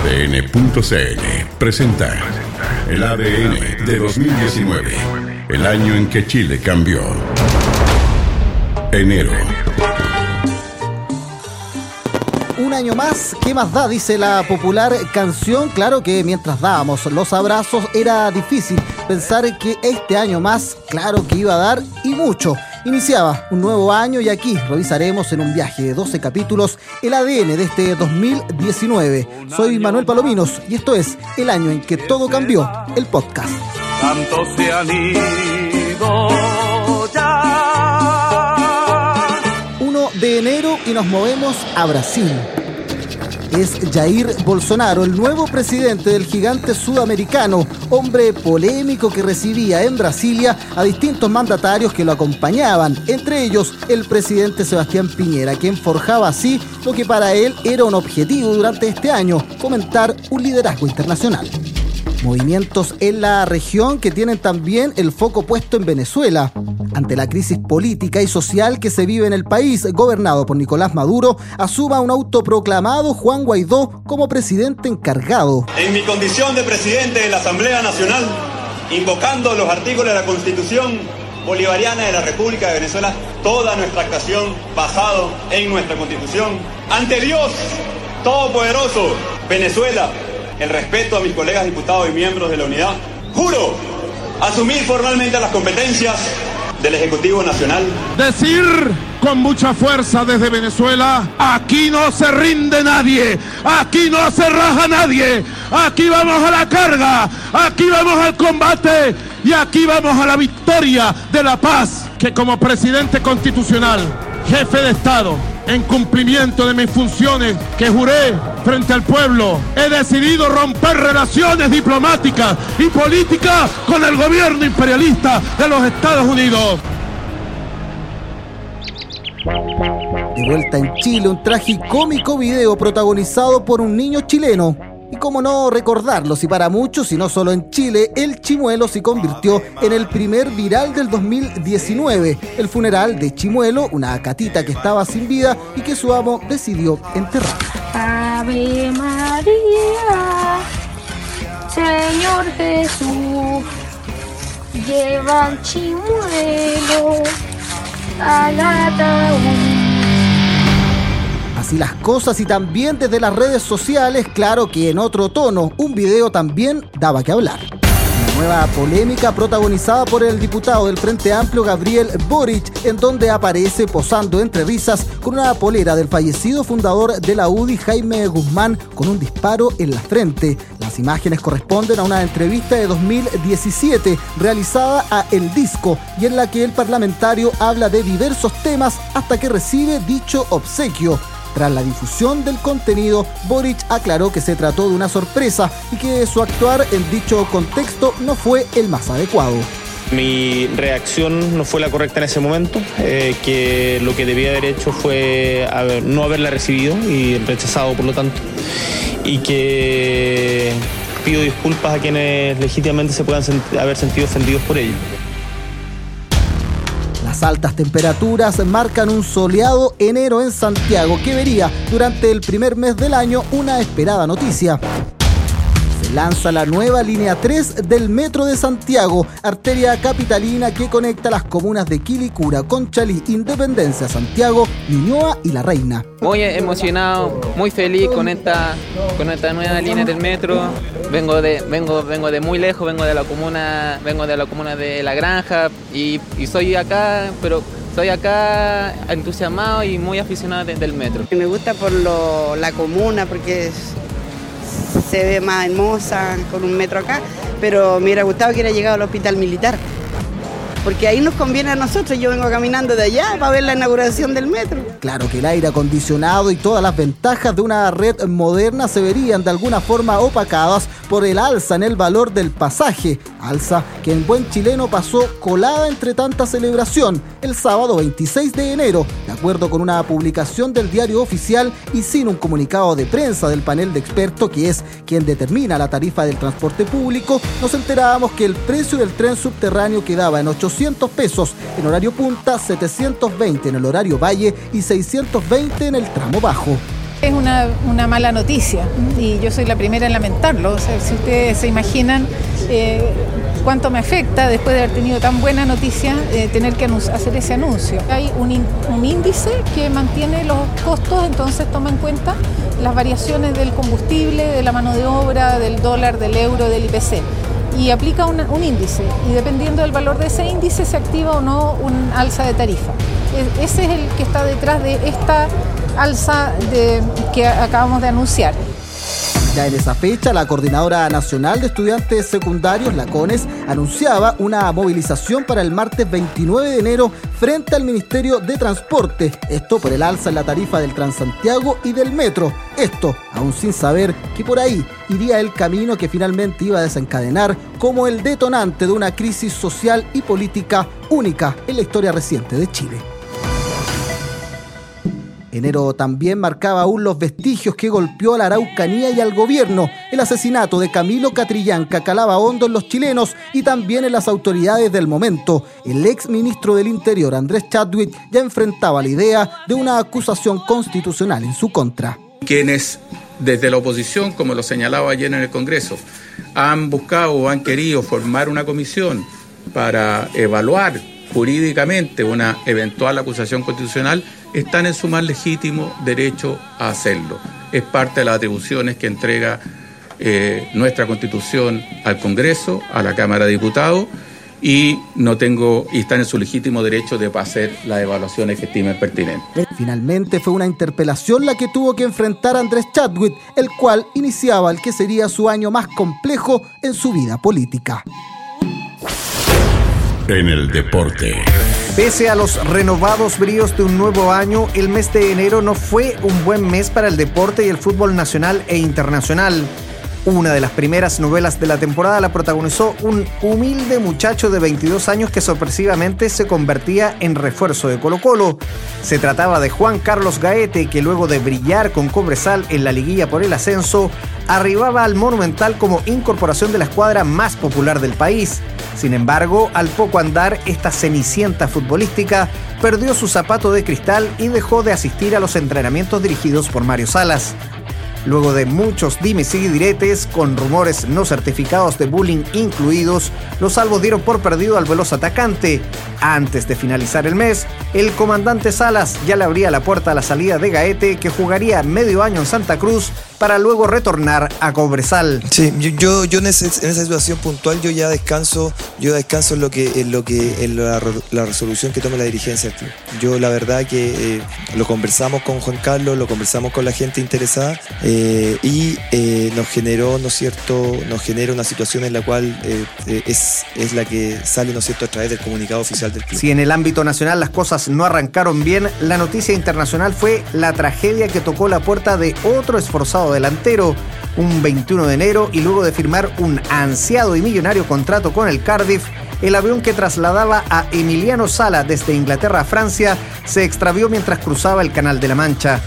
ADN.cl presenta el ADN de 2019, el año en que Chile cambió. Enero. Un año más, ¿qué más da? Dice la popular canción. Claro que mientras dábamos los abrazos era difícil pensar que este año más, claro que iba a dar y mucho. Iniciaba un nuevo año y aquí revisaremos en un viaje de 12 capítulos el ADN de este 2019. Soy Manuel Palominos y esto es El año en que todo cambió, el podcast. Tanto se han ido ya. 1 de enero y nos movemos a Brasil es Jair Bolsonaro, el nuevo presidente del gigante sudamericano, hombre polémico que recibía en Brasilia a distintos mandatarios que lo acompañaban, entre ellos el presidente Sebastián Piñera, quien forjaba así lo que para él era un objetivo durante este año, comentar un liderazgo internacional. Movimientos en la región que tienen también el foco puesto en Venezuela. Ante la crisis política y social que se vive en el país, gobernado por Nicolás Maduro, asuma un autoproclamado Juan Guaidó como presidente encargado. En mi condición de presidente de la Asamblea Nacional, invocando los artículos de la Constitución Bolivariana de la República de Venezuela, toda nuestra actuación basado en nuestra Constitución, ante Dios Todopoderoso, Venezuela, el respeto a mis colegas diputados y miembros de la unidad, juro asumir formalmente las competencias del Ejecutivo Nacional. Decir con mucha fuerza desde Venezuela, aquí no se rinde nadie, aquí no se raja nadie, aquí vamos a la carga, aquí vamos al combate y aquí vamos a la victoria de la paz, que como presidente constitucional, jefe de Estado, en cumplimiento de mis funciones que juré frente al pueblo, he decidido romper relaciones diplomáticas y políticas con el gobierno imperialista de los Estados Unidos. De vuelta en Chile, un tragicómico video protagonizado por un niño chileno y cómo no recordarlo, si para muchos, y no solo en Chile, el Chimuelo se convirtió en el primer viral del 2019. El funeral de Chimuelo, una catita que estaba sin vida y que su amo decidió enterrar. Ave María, Señor Jesús, lleva chimuelo al ataúd. Así las cosas y también desde las redes sociales, claro que en otro tono, un video también daba que hablar. Una nueva polémica protagonizada por el diputado del Frente Amplio Gabriel Boric, en donde aparece posando entre risas con una polera del fallecido fundador de la UDI, Jaime Guzmán, con un disparo en la frente. Las imágenes corresponden a una entrevista de 2017 realizada a El Disco y en la que el parlamentario habla de diversos temas hasta que recibe dicho obsequio. Tras la difusión del contenido, Boric aclaró que se trató de una sorpresa y que su actuar en dicho contexto no fue el más adecuado. Mi reacción no fue la correcta en ese momento, eh, que lo que debía haber hecho fue no haberla recibido y rechazado por lo tanto, y que pido disculpas a quienes legítimamente se puedan haber sentido ofendidos por ello. Las altas temperaturas marcan un soleado enero en Santiago que vería durante el primer mes del año una esperada noticia. Lanza la nueva línea 3 del Metro de Santiago, arteria capitalina que conecta las comunas de Quilicura, Conchalí, Independencia, Santiago, Ñuñoa y La Reina. Muy emocionado, muy feliz con esta, con esta nueva línea del metro. Vengo de, vengo, vengo de muy lejos, vengo de la comuna, vengo de la comuna de La Granja y, y soy acá, pero soy acá entusiasmado y muy aficionado de- del metro. Me gusta por lo- la comuna porque es- se ve más hermosa con un metro acá, pero me hubiera gustado que hubiera llegado al hospital militar. Porque ahí nos conviene a nosotros, yo vengo caminando de allá para ver la inauguración del metro. Claro que el aire acondicionado y todas las ventajas de una red moderna se verían de alguna forma opacadas por el alza en el valor del pasaje, alza que en buen chileno pasó colada entre tanta celebración el sábado 26 de enero, acuerdo con una publicación del diario oficial y sin un comunicado de prensa del panel de expertos que es quien determina la tarifa del transporte público, nos enterábamos que el precio del tren subterráneo quedaba en 800 pesos en horario punta, 720 en el horario valle y 620 en el tramo bajo. Es una, mala noticia y yo soy la primera en lamentarlo. Si ustedes se imaginan eh, cuánto me afecta después de haber tenido tan buena noticia eh, tener que hacer ese anuncio. Hay un, un, índice que mantiene los costos, entonces toma en cuenta las variaciones del combustible, de la mano de obra, del dólar, del euro, del IPC y aplica un, índice y dependiendo del valor de ese índice se activa o no un alza de tarifa. Ese es el que está detrás de esta alza que acabamos de anunciar. Ya en esa fecha, la Coordinadora Nacional de Estudiantes Secundarios, la CONES, anunciaba una movilización para el martes 29 de enero frente al Ministerio de Transporte. Esto por el alza en la tarifa del Transantiago y del metro. Esto aún sin saber que por ahí iría el camino que finalmente iba a desencadenar como el detonante de una crisis social y política única en la historia reciente de Chile. Enero también marcaba aún los vestigios que golpeó a la Araucanía y al gobierno. El asesinato de Camilo Catrillanca calaba hondo en los chilenos y también en las autoridades del momento. El ex ministro del Interior, Andrés Chadwick, ya enfrentaba la idea de una acusación constitucional en su contra. Quienes desde la oposición, como lo señalaba ayer en el Congreso, han buscado o han querido formar una comisión para evaluar jurídicamente una eventual acusación constitucional, están en su más legítimo derecho a hacerlo. Es parte de las atribuciones que entrega eh, nuestra Constitución al Congreso, a la Cámara de Diputados y no tengo y están en su legítimo derecho de hacer las evaluaciones que estimen pertinentes. Finalmente fue una interpelación la que tuvo que enfrentar Andrés Chadwick, el cual iniciaba el que sería su año más complejo en su vida política. En el deporte. Pese a los renovados bríos de un nuevo año, el mes de enero no fue un buen mes para el deporte y el fútbol nacional e internacional. Una de las primeras novelas de la temporada la protagonizó un humilde muchacho de 22 años que sorpresivamente se convertía en refuerzo de Colo Colo. Se trataba de Juan Carlos Gaete, que luego de brillar con Cobresal en la liguilla por el ascenso, arribaba al Monumental como incorporación de la escuadra más popular del país. Sin embargo, al poco andar, esta cenicienta futbolística perdió su zapato de cristal y dejó de asistir a los entrenamientos dirigidos por Mario Salas. Luego de muchos dimes y diretes, con rumores no certificados de bullying incluidos, los salvos dieron por perdido al veloz atacante. Antes de finalizar el mes, el comandante Salas ya le abría la puerta a la salida de Gaete, que jugaría medio año en Santa Cruz para luego retornar a Cobresal. Sí, yo, yo, en, esa situación puntual yo ya descanso, yo descanso en lo que, en lo que, en la, resolución que tome la dirigencia del club. Yo la verdad que eh, lo conversamos con Juan Carlos, lo conversamos con la gente interesada eh, y eh, nos generó, ¿no es cierto?, nos genera una situación en la cual es, es la que sale, ¿no es cierto?, a través del comunicado oficial del club. Si en el ámbito nacional las cosas no arrancaron bien, la noticia internacional fue la tragedia que tocó la puerta de otro esforzado delantero un 21 de enero y luego de firmar un ansiado y millonario contrato con el Cardiff, el avión que trasladaba a Emiliano Sala desde Inglaterra a Francia se extravió mientras cruzaba el Canal de la Mancha.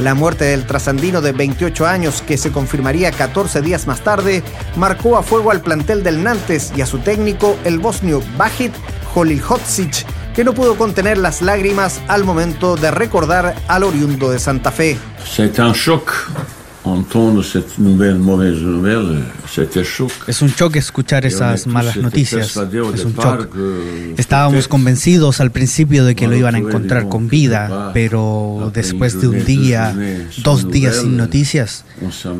La muerte del trasandino de 28 años, que se confirmaría 14 días más tarde, marcó a fuego al plantel del Nantes y a su técnico, el bosnio Bajit Holilhodzic, que no pudo contener las lágrimas al momento de recordar al oriundo de Santa Fe. Es un shock escuchar esas malas noticias. Es un shock. Estábamos convencidos al principio de que lo iban a encontrar con vida, pero después de un día, dos días sin noticias,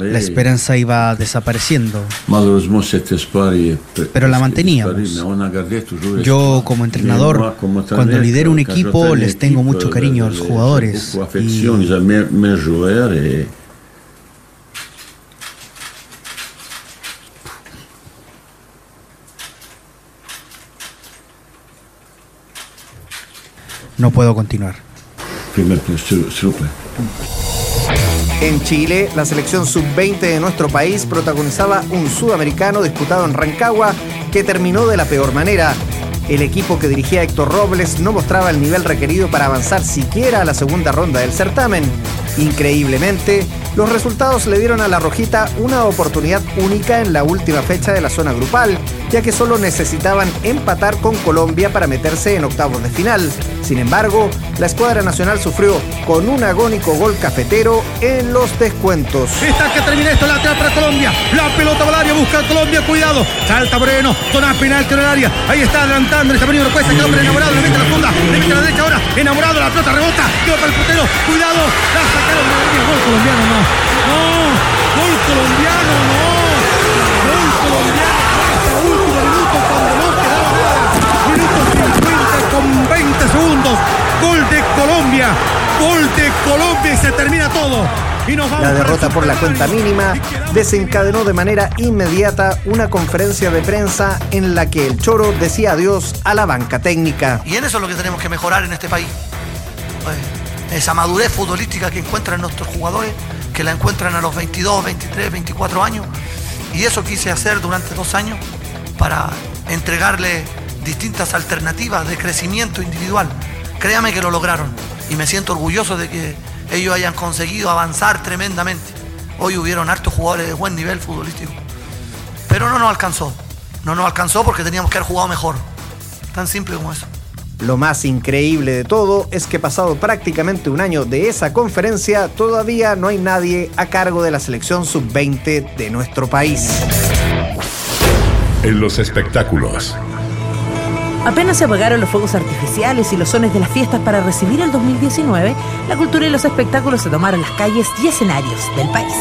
la esperanza iba desapareciendo. Pero la manteníamos. Yo como entrenador, cuando lidero un equipo, les tengo mucho cariño a los jugadores. Y no puedo continuar. En Chile, la selección sub-20 de nuestro país protagonizaba un sudamericano disputado en Rancagua que terminó de la peor manera. El equipo que dirigía Héctor Robles no mostraba el nivel requerido para avanzar siquiera a la segunda ronda del certamen. Increíblemente, Los resultados le dieron a la Rojita una oportunidad única en la última fecha de la zona grupal, ya que solo necesitaban empatar con Colombia para meterse en octavos de final. Sin embargo, la escuadra nacional sufrió con un agónico gol cafetero en los descuentos. Está que termina esto, lateral para Colombia. La pelota va al área, busca a Colombia, cuidado. Salta Moreno, zona penal en el área. Ahí está adelantando, está poniendo recuesta, el hombre enamorado, le mete la funda, le mete a la derecha ahora. Enamorado, la pelota rebota, quedó para el portero. Cuidado, la sacaron. Gol colombiano, no. No, gol colombiano, no. Gol de Colombia. Gol de Colombia y se termina todo. La derrota por la cuenta mínima desencadenó de manera inmediata una conferencia de prensa en la que el Choro decía adiós a la banca técnica. Y en eso es lo que tenemos que mejorar en este país. Eh, esa madurez futbolística que encuentran nuestros jugadores, que la encuentran a los 22, 23, 24 años. Y eso quise hacer durante dos años para entregarle distintas alternativas de crecimiento individual. Créame que lo lograron y me siento orgulloso de que ellos hayan conseguido avanzar tremendamente. Hoy hubieron hartos jugadores de buen nivel futbolístico. Pero no nos alcanzó. No nos alcanzó porque teníamos que haber jugado mejor. Tan simple como eso. Lo más increíble de todo es que pasado prácticamente un año de esa conferencia, todavía no hay nadie a cargo de la selección sub-20 de nuestro país. En los espectáculos. Apenas se apagaron los fuegos artificiales y los sones de las fiestas para recibir el 2019, la cultura y los espectáculos se tomaron las calles y escenarios del país.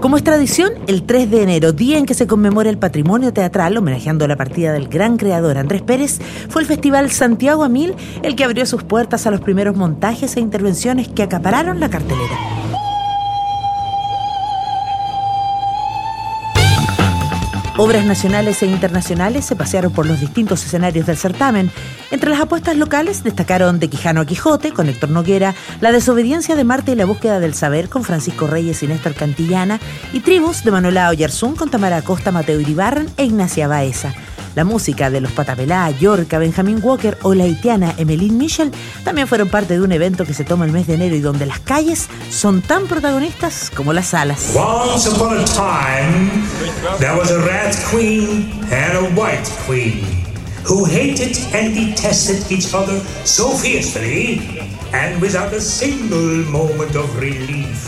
Como es tradición, el 3 de enero, día en que se conmemora el patrimonio teatral, homenajeando la partida del gran creador Andrés Pérez, fue el Festival Santiago a Mil el que abrió sus puertas a los primeros montajes e intervenciones que acapararon la cartelera. Obras nacionales e internacionales se pasearon por los distintos escenarios del certamen. Entre las apuestas locales destacaron De Quijano a Quijote con Héctor Noguera, La desobediencia de Marte y la búsqueda del saber con Francisco Reyes y Néstor Cantillana y Tribus de Manuela Oyarzún con Tamara Acosta, Mateo Iribarren e Ignacia Baeza. La música de los Patapelá, Yorca, Benjamin Walker o la haitiana Emmeline Michel también fueron parte de un evento que se toma el mes de enero y donde las calles son tan protagonistas como las salas. Once upon a time, there was a rat queen and a white queen who hated and detested each other so fiercely and without a single moment of relief.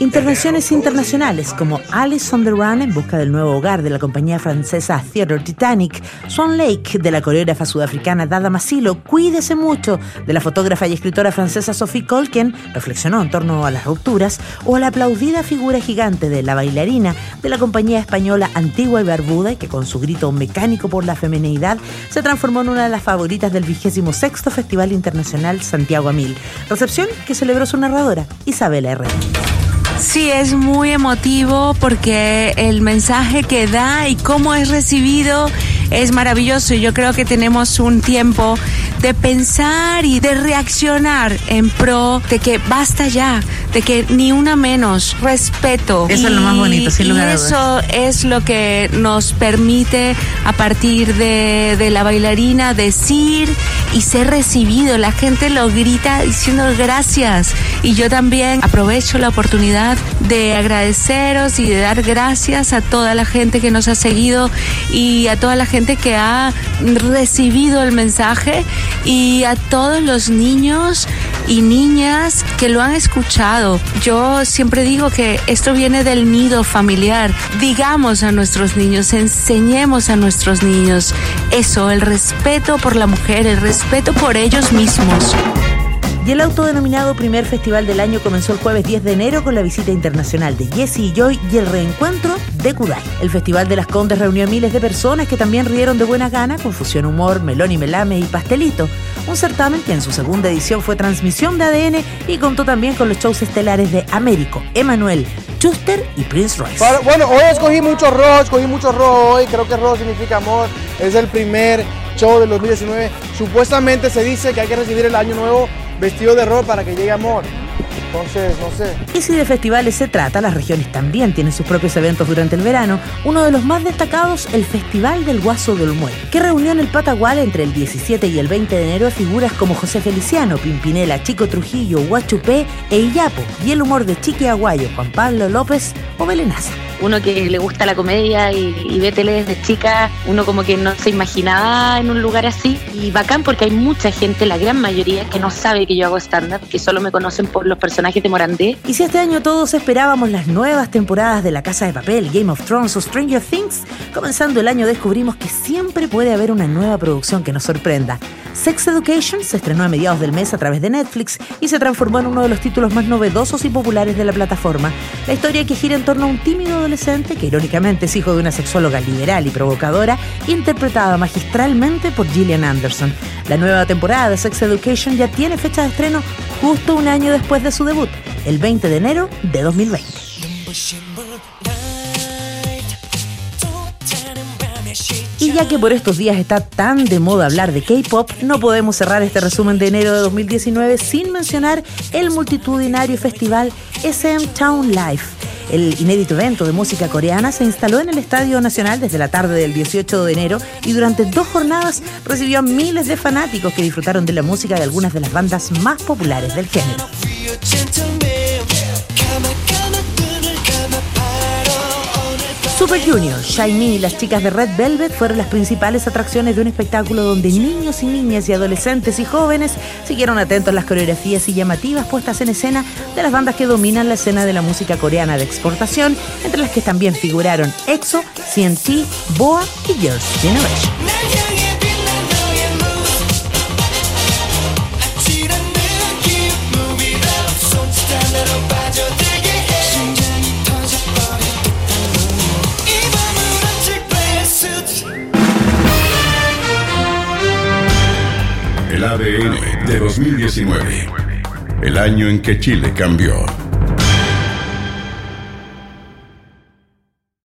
Intervenciones internacionales como Alice on the Run en busca del nuevo hogar de la compañía francesa Theatre Titanic, Swan Lake de la coreógrafa sudafricana Dada Masilo, Cuídese mucho de la fotógrafa y escritora francesa Sophie Colken, reflexionó en torno a las rupturas, o a la aplaudida figura gigante de la bailarina de la compañía española Antigua y Barbuda que con su grito mecánico por la feminidad se transformó en una de las favoritas del vigésimo sexto Festival Internacional Santiago a Mil, recepción que celebró su narradora Isabela Herrera. Sí, es muy emotivo porque el mensaje que da y cómo es recibido es maravilloso. Yo creo que tenemos un tiempo de pensar y de reaccionar en pro de que basta ya, de que ni una menos, respeto. Eso es lo más bonito, sin y lugar a dudas. eso es lo que nos permite a partir de, de la bailarina decir y ser recibido. La gente lo grita diciendo gracias. Y yo también aprovecho la oportunidad de agradeceros y de dar gracias a toda la gente que nos ha seguido y a toda la gente que ha recibido el mensaje y a todos los niños y niñas que lo han escuchado. Yo siempre digo que esto viene del nido familiar. Digamos a nuestros niños, enseñemos a nuestros niños eso, el respeto por la mujer, el respeto por ellos mismos. Y el autodenominado primer festival del año comenzó el jueves 10 de enero con la visita internacional de Jessie y Joy y el reencuentro de Kudai. El Festival de las Condes reunió a miles de personas que también rieron de buena gana con fusión humor, melón y melame y pastelito. Un certamen que en su segunda edición fue transmisión de ADN y contó también con los shows estelares de Américo, Emanuel, Schuster y Prince Royce. Bueno, hoy escogí mucho rojo, escogí mucho rojo hoy, creo que rojo significa amor, es el primer show del 2019. Supuestamente se dice que hay que recibir el año nuevo vestido de rojo para que llegue amor. Entonces, no sé. Y si de festivales se trata, las regiones también tienen sus propios eventos durante el verano. Uno de los más destacados, el Festival del Guaso de Olmué, que reunió en el Patagual entre el 17 y el 20 de enero a figuras como José Feliciano, Pimpinela, Chico Trujillo, Huachupé e Iyapo, y el humor de Chiqui Aguayo, Juan Pablo López o Belenaza uno que le gusta la comedia y, y, ve tele desde chica, uno como que no se imaginaba en un lugar así. Y bacán porque hay mucha gente, la gran mayoría, que no sabe que yo hago stand-up, que solo me conocen por los personajes de Morandé. Y si este año todos esperábamos las nuevas temporadas de La Casa de Papel, Game of Thrones o Stranger Things, comenzando el año descubrimos que siempre puede haber una nueva producción que nos sorprenda. Sex Education se estrenó a mediados del mes a través de Netflix y se transformó en uno de los títulos más novedosos y populares de la plataforma. La historia que gira en torno a un tímido adolescente que irónicamente es hijo de una sexóloga liberal y provocadora, interpretada magistralmente por Gillian Anderson. La nueva temporada de Sex Education ya tiene fecha de estreno justo un año después de su debut, el 20 de enero de 2020. Y ya que por estos días está tan de moda hablar de K-pop, no podemos cerrar este resumen de enero de 2019 sin mencionar el multitudinario festival SM Town Life. El inédito evento de música coreana se instaló en el Estadio Nacional desde la tarde del 18 de enero y durante dos jornadas recibió a miles de fanáticos que disfrutaron de la música de algunas de las bandas más populares del género. Super Junior, Shiny y las chicas de Red Velvet fueron las principales atracciones de un espectáculo donde niños y niñas y adolescentes y jóvenes siguieron atentos las coreografías y llamativas puestas en escena de las bandas que dominan la escena de la música coreana de exportación, entre las que también figuraron EXO, CNT, BoA y Girls' Generation. El ADN de 2019. El año en que Chile cambió.